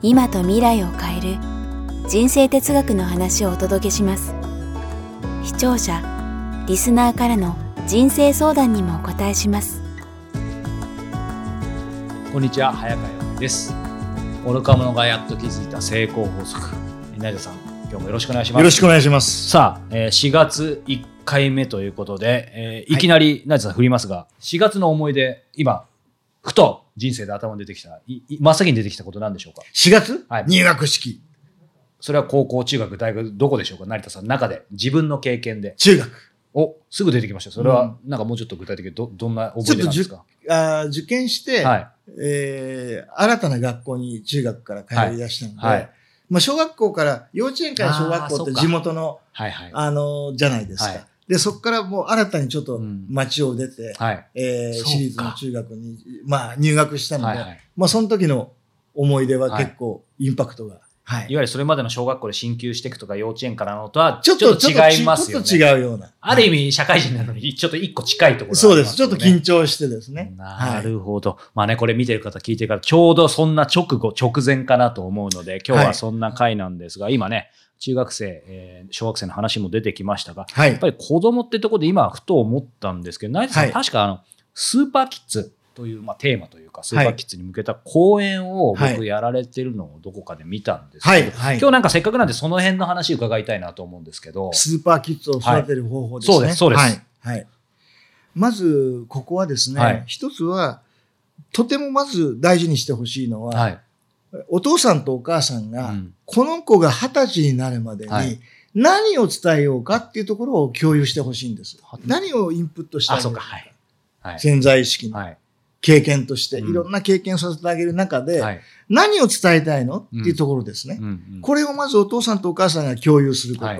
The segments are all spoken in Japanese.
今と未来を変える人生哲学の話をお届けします。視聴者リスナーからの人生相談にもお答えします。こんにちは早川です。愚か者がやっと気づいた成功法則。成田さん今日もよろしくお願いします。よろしくお願いします。さあ、えー4月1回目ということで、えーいきなり成田さん振りますが4月の思い出今ふと人生で頭に出てきたいい真っ先に出てきたことなんでしょうか？4月、はい。入学式、それは高校中学大学どこでしょうか？成田さんの中で。自分の経験で。中学。おすぐ出てきました。それはなんかもうちょっと具体的にどどんな思い出なんですか？あー受験して、はい。えー新たな学校に中学から通い出したので、はい。まあ、小学校から、幼稚園から小学校って地元の、はいはい。あのーじゃないですか。はいで、そこからもう新たにちょっとうん町を出て、はいえー私立の中学に、まあ、入学したので、はいはいまあ、その時の思い出は結構インパクトが。はいいわゆるそれまでの小学校で進級していくとか幼稚園からのとはちょっと違いますよね。ちょっと違うような。ある意味社会人なのにちょっと一個近いところがそうです。ちょっと緊張してですね。なはいるほど。まあね、これ見てる方、聞いてる方、ちょうどそんな直後、直前かなと思うので、今日はそんな回なんですが、今ね、中学生、えー小学生の話も出てきましたが、はいやっぱり子供ってところで今、ふと思ったんですけど、成田さん、はい確かあの、スーパーキッズという、まあ、テーマというか、スーパーキッズに向けた講演をはい僕やられてるのをどこかで見たんですけど、はい。はい。今日なんかせっかくなんでその辺の話伺いたいなと思うんですけど、スーパーキッズを育てる方法ですね。はいそうですそうですはい。はい。まず、ここはですね、はい一つは、とてもまず大事にしてほしいのは、はい。お父さんとお母さんが、うんこの子が二十歳になるまでに、はい何を伝えようかっていうところを共有してほしいんですは。何をインプットしてああ、げるかはい。はい。潜在意識のはい。経験として、うんいろんな経験をさせてあげる中で、はい。何を伝えたいのっていうところですね。これをまずお父さんとお母さんが共有すること。はい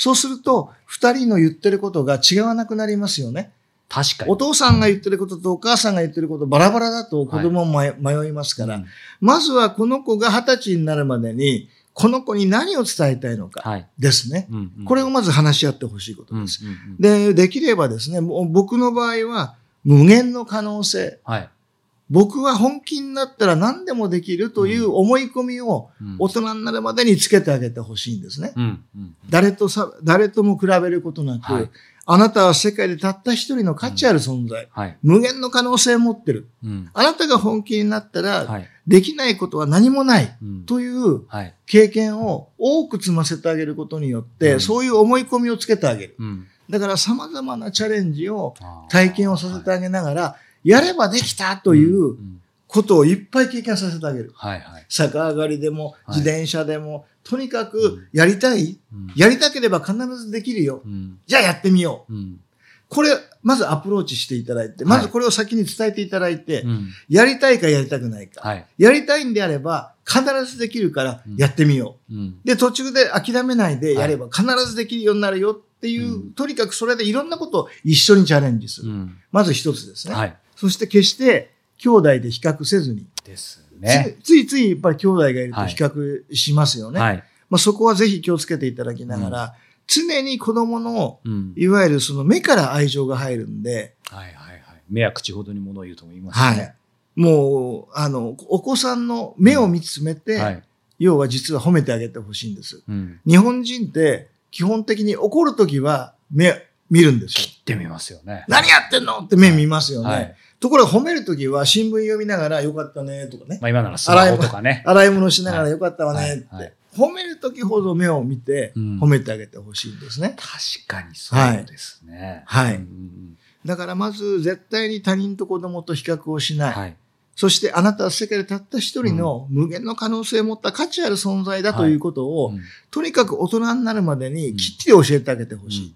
そうすると、二人の言ってることが違わなくなりますよね。確かに。お父さんが言ってることとお母さんが言ってることバラバラだと子供も迷迷いますから、うんまずはこの子が二十歳になるまでに、この子に何を伝えたいのかはい。ですね。うんうんこれをまず話し合ってほしいことうんうんです。うんで、できればですね、僕の場合は無限の可能性。はい。僕は本気になったら何でもできるという思い込みをうん大人になるまでにつけてあげてほしいんですね。うんうん誰とさ、誰とも比べることなく、はいあなたは世界でたった一人の価値ある存在、はい。無限の可能性を持ってる。うんあなたが本気になったら、はい。できないことは何もないうんというはい。経験を多く積ませてあげることによって、うんそういう思い込みをつけてあげる。うんだから様々なチャレンジを体験をさせてあげながら、やればできたといううんことをいっぱい経験させてあげる。はいはい。逆上がりでも、はい自転車でも、とにかうんくやりたい、うんやりたければ必ずできるよ。うんじゃあやってみよう。うんこれ、まずアプローチしていただいて、まずこれを先に伝えていただいて、うんやりたいかやりたくないか。はい。やりたいんであれば、必ずできるからうんやってみよう。で、途中で諦めないでやれば必ずできるようになるよっていう、うんとにかくそれでいろんなことを一緒にチャレンジする。うんまず一つですね。はい。そして決して兄弟で比較せずに、ですね。つついついやっぱり兄弟がいると比較しますよね。はい。まあ、そこはぜひ気をつけていただきながら、常に子供の、うんいわゆるその目から愛情が入るんで、はいはいはい。目は口ほどに物を言うとも言いますはね。い。もう、あの、お子さんの目を見つめて、はい。要は実は褒めてあげてほしいんです。うん。日本人って基本的に怒るときは目見るんですよ。切ってみますよね。何やってんのって目見ますよね。はい。ところが褒めるときは新聞読みながらよかったねとかね。まあ今ならスマホとかね。洗い物しながらよかったわねって。はいはい褒めるときほど目を見てうん褒めてあげてほしいんですね。確かにそうですね。はいうんうんだからまず絶対に他人と子供と比較をしない。うんはい。そしてあなたは世界でたった一人の無限の可能性を持った価値ある存在だということを、うんとにかく大人になるまでにきっちり教えてあげてほしい。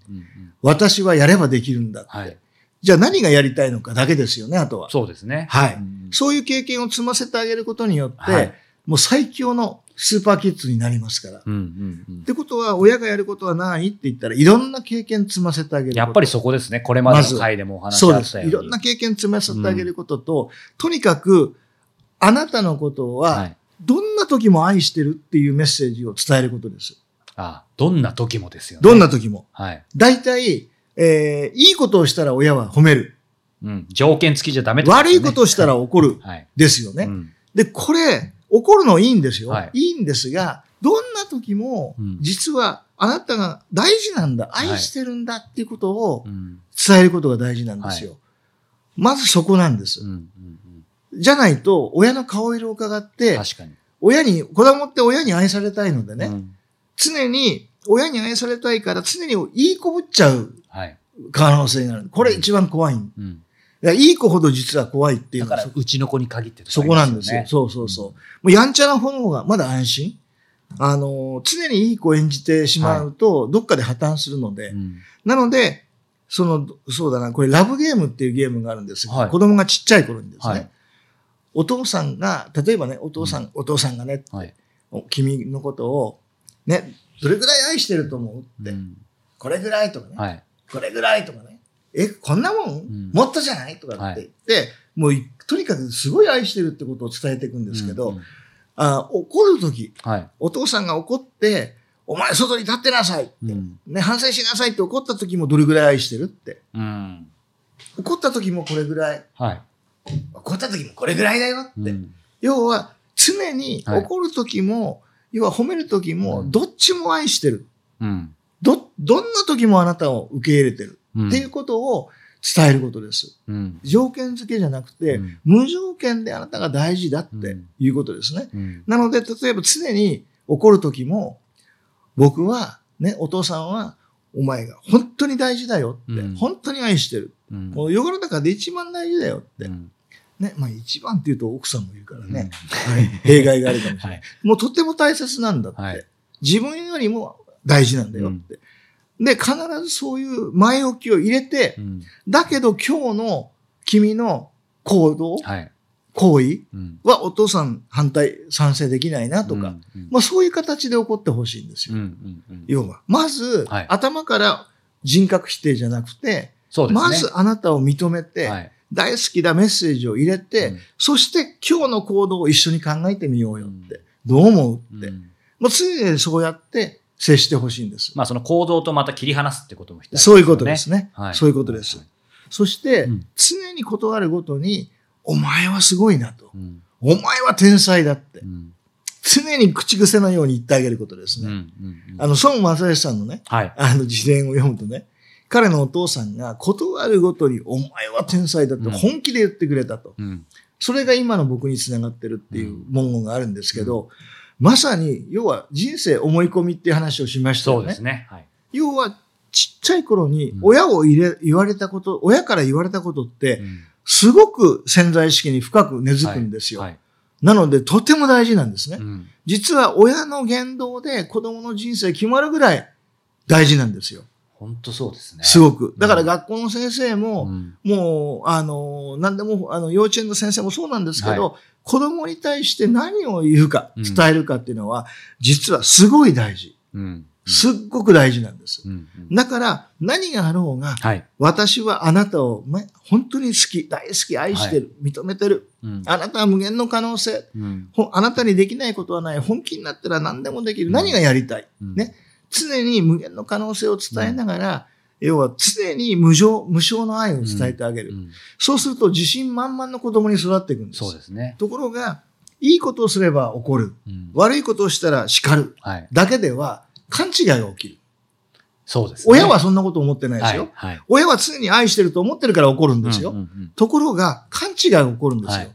私はやればできるんだって。はい。じゃあ何がやりたいのかだけですよね、あとは。そうですね。はいうんそういう経験を積ませてあげることによって、はいもう最強のスーパーキッズになりますから。うんうんうんってことは、親がやることは何って言ったらいろんな経験積ませてあげる。やっぱりそこですね。これまでの回でもお話しそうです。あったように。いろんな経験積ませてあげることと、とにかく、あなたのことは、はいどんな時も愛してるっていうメッセージを伝えることです。あどんな時もですよね。どんな時も。はい。大体、えーいいことをしたら親は褒める。うん。条件付きじゃダメってと悪ですねいことをしたら怒る。はい。ですよね。うんで、これ、怒るのいいんですよ。はいい、いんですが、どんな時もうん、実はあなたが大事なんだ、い愛してるんだっていうことをうん伝えることが大事なんですよ。まずそこなんです。うんうんじゃないと、親の顔色を伺っうんて、確かに。親に、子供って親に愛されたいのでね、うん常に親に愛されたいから常にいい子ぶっちゃうはい。可能性がある。これ一番怖い。いうんやいい子ほど実は怖いっていうだから、うちの子に限ってとかそこなんですよ。そうそうそう。もうやんちゃな方がまだ安心。あの、常にいい子を演じてしまうと、どっかで破綻するので。なので、その、そうだな、これラブゲームっていうゲームがあるんですが、はい。子供がちっちゃい頃にですね、はい。お父さんが、例えばね、お父さん、お父さんがね、君のことを、ね、どれぐらい愛してると思うって、うん。これぐらいとかね、はい。これぐらいとかね、え、こんなもん、んもっとじゃない？とかって言って、もういとにかくすごい愛してるってことを伝えていくんですけど、うんうんあ怒るとき、はい。お父さんが怒って、お前外に立ってなさいって、うんね、反省しなさいって怒った時もどれぐらい愛してるって。うん。怒った時もこれぐらい。はい。怒った時もこれぐらいだよって。うん要は、常にはい怒る時も、要は褒める時も、うんどっちも愛してる。うん。ど、どんな時もあなたを受け入れてる。うんっていうことを伝えることです。うん。条件付けじゃなくて、うん無条件であなたが大事だっていうことですね。うん。なので、例えば常に怒る時も、僕は、ね、お父さんは、お前が本当に大事だよって、うん本当に愛してる。うんもう世の中で一番大事だよって。うんね、まあ一番って言うと奥さんもいるからね、うんはい 弊害があるかもしれない。はい。もうとても大切なんだって。はい自分よりも大事なんだよって。で、必ずそういう前置きを入れて、うんだけど今日の君の行動、はい。行為うんはお父さん反対、賛成できないなとか、うんうんまあそういう形で起こってほしいんですよ。うんうんうん要は、まず、はい頭から人格否定じゃなくて、ね。まずあなたを認めて、はい。大好きなメッセージを入れて、うんそして今日の行動を一緒に考えてみようよって。うんどう思うって。うんまあ、常にそうやって接してほしいんです。まあ、その行動とまた切り離すってことも必要そういうことですね。はいそういうことです。そして、うん常に断るごとに、お前はすごいなと。うんお前は天才だってう。ん常に口癖のように言ってあげることですね。うんうんうんあの、孫正義さんのね、はい。あの自伝を読むとね、彼のお父さんが断るごとに、お前は天才だってうん本気で言ってくれたと。うんそれが今の僕につながってるっていう文言があるんですけど、まさに、要は人生思い込みっていう話をしましたよね。そうですね。はい。要は、ちっちゃい頃にうん親を入れ、言われたこと、親から言われたことって、うんすごく潜在意識に深く根付くんですよ。はい。なので、とても大事なんですね。うん実は親の言動で子供の人生決まるぐらい大事なんですよ。本当そうですね。すごく。だからうん学校の先生も、うんもう、あの、何でも、あの、幼稚園の先生もそうなんですけど、は子供に対して何を言うか、うん伝えるかっていうのは、実はすごい大事。うんすっごく大事なんです。うんうんだから、何があろうが、はい。私はあなたを、ね、本当に好き、大好き、愛してる、認めてる。うんあなたは無限の可能性。あなたにできないことはない。本気になったら何でもできる。何がやりたい。うんね常に無限の可能性を伝えながら、要は常に無常、無償の愛を伝えてあげる。うんそうすると自信満々の子供に育っていくんです。そうですね。ところが、いいことをすれば怒る。うん悪いことをしたら叱る。はい。だけでは勘違いが起きる。そうですね。親はそんなこと思ってないですよ。はい。はい。親は常に愛してると思ってるから怒るんですよ。うんうんうんところが、勘違いが起こるんですよ。はい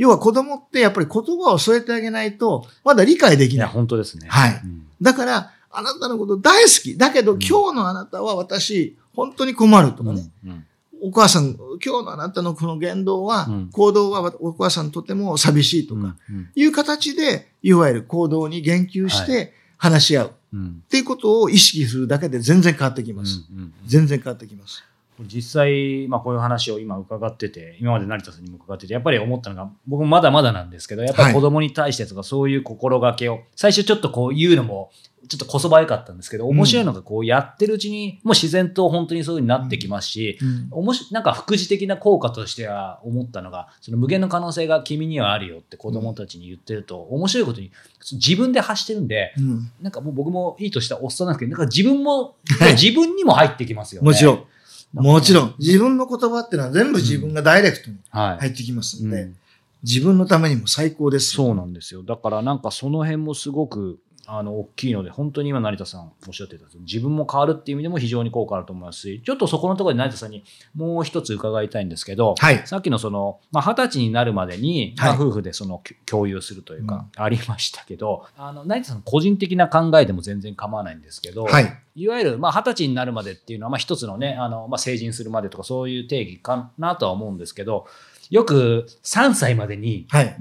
要は子供ってやっぱり言葉を添えてあげないと、まだ理解できない。本当ですね。はいうんだから、あなたのこと大好き。だけど、うん今日のあなたは私、本当に困るとかね。うんお母さん、今日のあなたのこの言動は、うん行動はお母さんとても寂しいとうんか、うんいう形で、いわゆる行動に言及して話し合う。うんっていうことを意識するだけで全然変わってきます。うんうん全然変わってきます。実際、まあ、こういう話を今伺ってて今まで成田さんにも伺っててやっぱり思ったのが僕もまだまだなんですけどやっぱり子供に対してとかそういう心がけを、最初ちょっとこう言うのもちょっとこそばよかったんですけど面白いのがこうやってるうちにもう自然と本当にそういう風になってきますし、うん。おもしなんか副次的な効果としては思ったのがその無限の可能性が君にはあるよって子供たちに言ってると、面白いことに自分で発してるんでうん。なんかもう僕もいいとしたおっさんなんですけどなんか自分も、はい。自分にも入ってきますよね。もちろん。もちろん。ん。自分の言葉ってのは全部自分がダイレクトにはい。入ってきますので、うん自分のためにも最高です。そうなんですよ。だからなんかその辺もすごくあの大きいので、本当に今成田さんおっしゃってた自分も変わるっていう意味でも非常に効果あると思いますし、ちょっとそこのところで成田さんにもう一つ伺いたいんですけど、はい。さっきのその、まあ、二十歳になるまでに、はいまあ、夫婦でそのき共有するというか、ありましたけど、あの、成田さんの個人的な考えでも全然構わないんですけど、はい。いわゆる、まあ、二十歳になるまでっていうのは、まあ、一つのね、あの、まあ、成人するまでとか、そういう定義かなとは思うんですけど、よく3歳までにはい。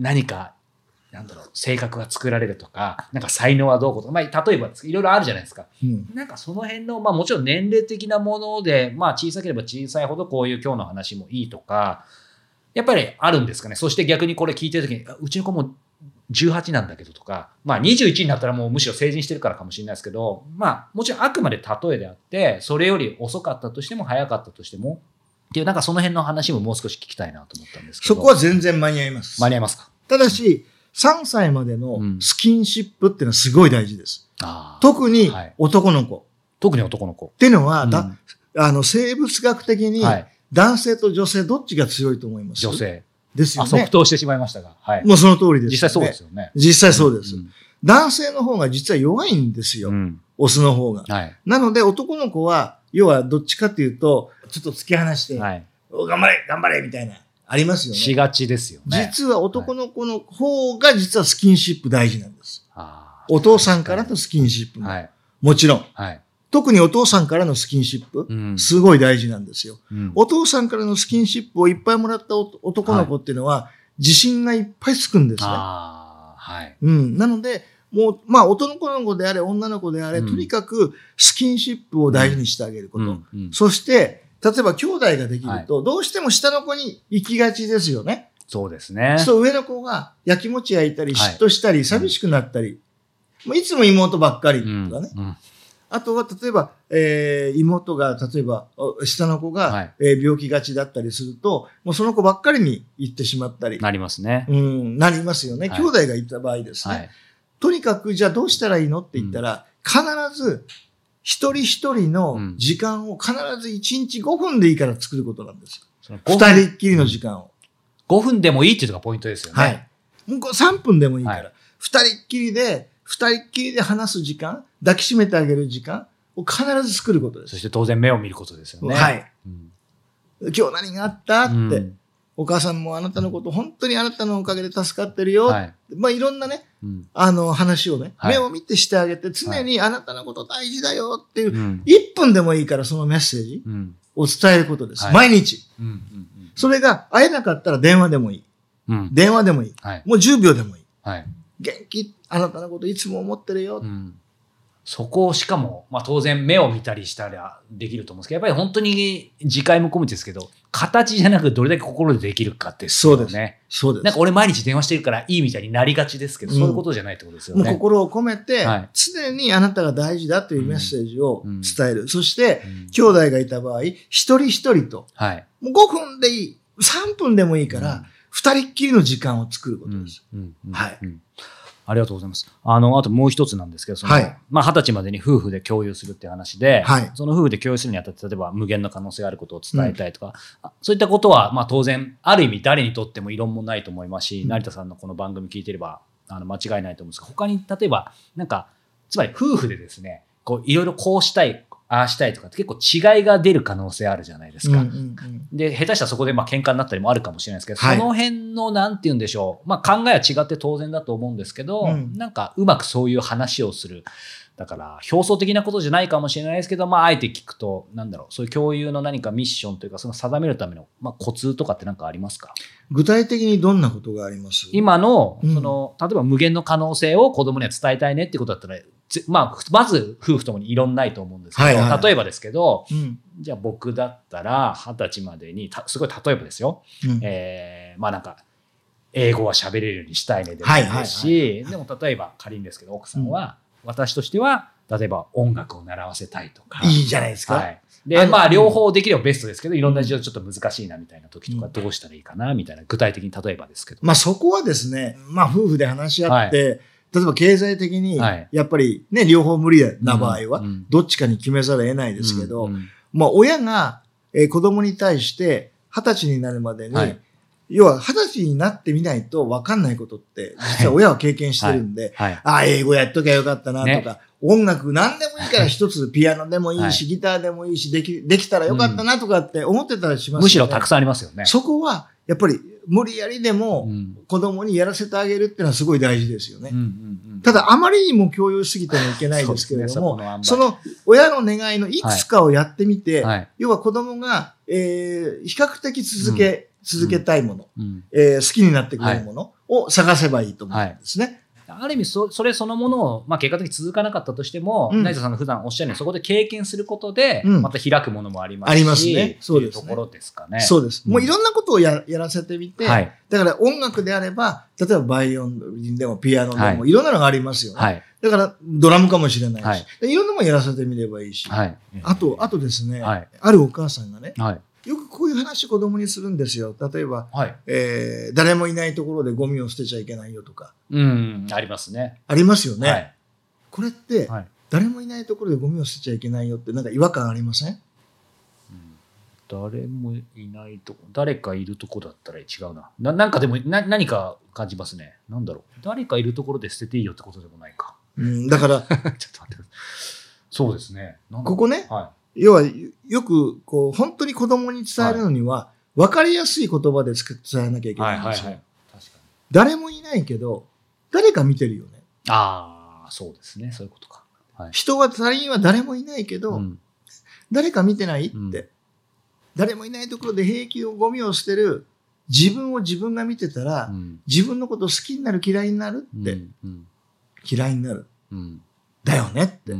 なんだろう、性格が作られるとか、なんか才能はどうこうとか、まあ、例えばいろいろあるじゃないですか。うん。なんかその辺の、まあもちろん年齢的なもので、まあ小さければ小さいほどこういう今日の話もいいとか、やっぱりあるんですかね。そして逆にこれ聞いてるときに、あうちの子も18なんだけどとか、まあ21になったらもうむしろ成人してるからかもしれないですけど、まあもちろんあくまで例えであって、それより遅かったとしても早かったとしても、っていうなんかその辺の話ももう少し聞きたいなと思ったんですけど。そこは全然間に合います。間に合いますか？ただし、3歳までのうんスキンシップっていうのはすごい大事です。あー特にはい男の子特に男の子。っていうのは、うんだあの生物学的にはい。男性と女性どっちが強いと思います？女。性。あ、ですよね。即答してしまいましたが。はい。もうその通りです、ね。実際そうですよね。実際そうです。ん男性の方が実は弱いんですよ。うん。オスの方が。はい。なので男の子は、要はどっちかっていうと、ちょっと突き放して、はい。お頑張れ頑張れみたいな、ありますよね。しがちですよね。実は男の子の方が実はスキンシップ大事なんです。あーお父さんからのスキンシップも。はい。もちろん。はい。特にお父さんからのスキンシップ、うんすごい大事なんですよ。うんお父さんからのスキンシップをいっぱいもらったお男の子っていうのは、自信がいっぱいつくんですね。はい。うん。なので、もう、まあ、男の子であれ、女の子であれ、うんとにかくスキンシップを大事にしてあげること。うんうんそして、例えば兄弟ができると、どうしても下の子に行きがちですよね。そうですね。そう、上の子が焼きもち焼いたり、はい嫉妬したり、寂しくなったり、もういつも妹ばっかりとうんかね。うんあとは、例えば、えー妹が、例えば、お下の子が、はいえー病気がちだったりすると、もうその子ばっかりに行ってしまったり、なりますね。うん、なりますよね。はい兄弟がいた場合ですね。はい。とにかく、じゃあどうしたらいいのって言ったら、必ず、一人一人のうん時間を必ず1日5分でいいから作ることなんですよ。二5分人っきりの時間を。5分でもいいっていうのがポイントですよね。はい。もうこう3分でもいいかはら、二、人っきりで、二人っきりで話す時間、抱きしめてあげる時間を必ず作ることです。そして当然目を見ることですよね。はい。うん。今日何があった？って、うんお母さんもあなたのこと、本当にあなたのおかげで助かってるよ。はい。まあいろんなね、うんあの話をね、はい目を見てしてあげて、常にあなたのこと大事だよっていう、うん1分でもいいからそのメッセージうんを伝えることです。はい毎日。うんうんそれが会えなかったら電話でもいい。うんうん電話でもいい。はい。もう10秒でもいい。はい。元気、あなたのこといつも思ってるよ。うんそこをしかも、まあ当然目を見たりしたらできると思うんですけど、やっぱり本当に次回も込めてですけど、形じゃなくどれだけ心でできるかってそうですね。そうです。なんか俺毎日電話してるからいいみたいになりがちですけど、うんそういうことじゃないってことですよもうね。心を込めて、はい常にあなたが大事だというメッセージをうん伝える。そして、うん兄弟がいた場合、一人一人と、はい。もう5分でいい、3分でもいいから、二人っきりの時間を作るこうんとです。うんうんはいうんありがとうございます。あの、あともう一つなんですけど、その、はい。まあ、二十歳までに夫婦で共有するっていう話で、はい。その夫婦で共有するにあたって、例えば無限の可能性があることを伝えたいとか、あそういったことは、まあ、当然、ある意味誰にとっても異論もないと思いますし、うん。成田さんのこの番組聞いてれば、あの、間違いないと思うんですが、他に、例えば、なんか、つまり夫婦でですね、こう、いろいろこうしたい、ああしたいとかって結構違いが出る可能性あるじゃないですか。うんうんうん。で、下手したらそこでまあ喧嘩になったりもあるかもしれないですけど、はい。その辺のなんて言うんでしょう、まあ考えは違って当然だと思うんですけど、うん。なんかうまくそういう話をする。だから、表層的なことじゃないかもしれないですけど、まあ、あえて聞くと、なんだろう、そういう共有の何かミッションというか、その定めるための、まあ、コツとかって何かありますか？具体的にどんなことがあります？今の、うん。その、例えば無限の可能性を子供には伝えたいねってことだったら、ぜまあ、まず夫婦ともにいろんないと思うんですけど、はいはい例えばですけど、うん。じゃあ僕だったら二十歳までに、たすごい例えばですよ、うんえーまあなんか、英語は喋れるようにしたいねでもいいですし、でも例えば仮にですけど、奥さんは、私としては、例えば音楽を習わせたいとか。いいじゃないですか。はい。で、まあ、両方できればベストですけど、いろんな事情ちょっと難しいなみたいな時とか、うんどうしたらいいかなみたいな、具体的に例えばですけど。まあそこはですね、まあ夫婦で話し合って、例えば経済的にはい、やっぱりね、両方無理な場合はどっちかに決めざるを得ないですけど、まあ親が、えー子供に対して二十歳になるまでに、はい。要は二十歳になってみないと分かんないことって、実は親は経験してるんで、はい。ああ、英語やっときゃよかったなとか、ね。音楽何でもいいから一つピアノでもいいし、はい。ギターでもいいし、でき、できたらよかったなとかって思ってたりしますよね。むしろたくさんありますよね。そこは、やっぱり無理やりでもうん。子供にやらせてあげるっていうのはすごい大事ですよね。うんうんうん。ただ、あまりにも共有しすぎてもいけないですけれども、そのの親の願いのいくつかをやってみて、はい。要は子供が、えー比較的続け、続けたいもの、うん。えー好きになってくれるものを探せばいいと思うんですね。ある意味そ、それそのものを、まあ、結果的に続かなかったとしても、うん成田さんが普段おっしゃるように、そこで経験することで、うんまた開くものもありますし、ありますねそうですねところですかね。そうです。うんもういろんなことをややらせてみて、はい。だから音楽であれば、例えばバイオリンでもピアノでも、、はいろんなのがありますよね。はい。だからドラムかもしれないし、はいでいろんなもんやらせてみればいいし、はい。あと、あとですね、はいあるお母さんがね、はい。よくこういう話子供にするんですよ。例えば、はい。えー誰もいないところでゴミを捨てちゃいけないよとか、うん、ありますね。ありますよね。はい。これって、はい誰もいないところでゴミを捨てちゃいけないよってなんか違和感ありません？誰もいないとこ、誰かいるとこだったら違うな。ななんかでもな、何か感じますね。なんだろう。誰かいるところで捨てていいよってことでもないか。うん、だから、ちょっと待ってください。そうですね。ここね、は要はよくこう本当に子供に伝えるのには、分かりやすい言葉で伝えなきゃいい。けないんですよ。はいはいはい。誰もいないけど、誰か見てるよね。ああ、そうですね。そういうことか。はい。人は他人は誰もいないけど、うん誰か見てないって、うん誰もいないところで平気をゴミを捨てる自分を自分が見てたら、うん自分のこと好きになる嫌いになるって、嫌いになる。うんだよねって。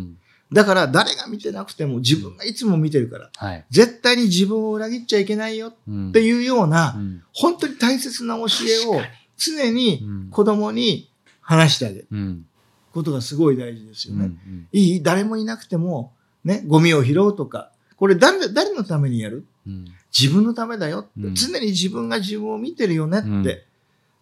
うんだから誰が見てなくても自分がいつも見てるから、はい。絶対に自分を裏切っちゃいけないよっうん。ていうような、うん。本当に大切な教えを常にうん。子供に話してあげる。うん。ことがすごい大事ですよね。うんいい誰もいなくても、ね、ゴミを拾うとか、これ誰、誰のためにやる？うん。自分のためだよって、うん。常に自分が自分を見てるよねって。うん。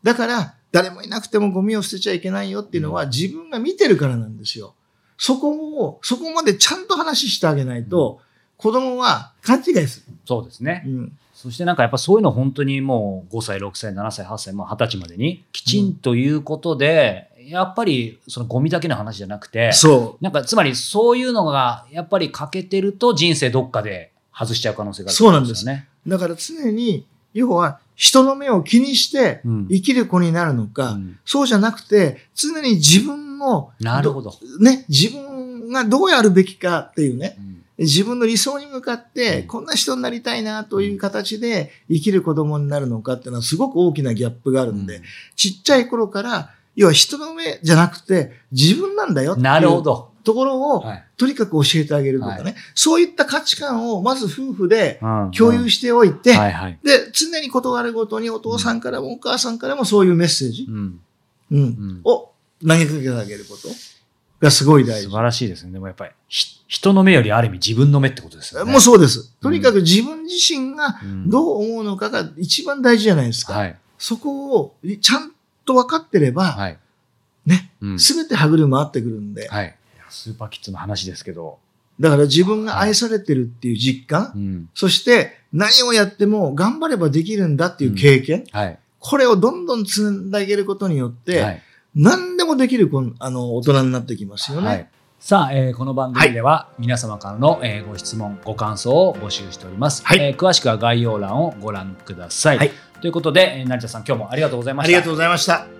だから、誰もいなくてもゴミを捨てちゃいけないよっていうのは自分が見てるからなんですよ。そこを、そこまでちゃんと話してあげないと、子供は勘違いする。そうですね。うん。そしてなんかやっぱそういうの本当にもう5歳、6歳、7歳、8歳、もう20歳までにきちんということで、やっぱりそのゴミだけの話じゃなくて、そなんかつまりそういうのがやっぱり欠けてると人生どっかで外しちゃう可能性がある、そうなんですね。う。だから常に、要は人の目を気にしてうん生きる子になるのか、うんそうじゃなくて、常に自分の、なるほど。ね、自分がどうやるべきかっていうね、うん。自分の理想に向かって、うん。こんな人になりたいなという形で生きる子供になるのかっていうのはすごく大きなギャップがあるんで、ちっちゃい頃から、要は人の目じゃなくて自分なんだよっていうなるほど。ところを、はい。とにかく教えてあげるとかね、そういった価値観をまず夫婦で共有ししておいて、はいはい。で、常に断るごとにお父さんからもお母さんからもそういうメッセージ、うん。うん。うん。を投げかけてあげることがすごい大事。素晴らしいですね。でもやっぱりひ人の目よりある意味自分の目ってことですよね。もうそうです。とにかく自分自身がうんどう思うのかが一番大事じゃないですか。はい。そこをちゃんと分かってれば、はい。ね、うんすべて歯車回ってくるんで、はい。スーパーキッズの話ですけど。だから自分が愛されてるっていう実感、うん。そして何をやっても頑張ればできるんだっていう経験、はい。これをどんどん積んであげることによって、はい。何でもできる子あの大人になってきますよね。はい。さあ、えーこの番組では皆様からの、えーご質問、ご感想を募集しております。はいえー詳しくは概要欄をご覧ください。はいということで、えー成田さん、今日もありがとうございました。ありがとうございました。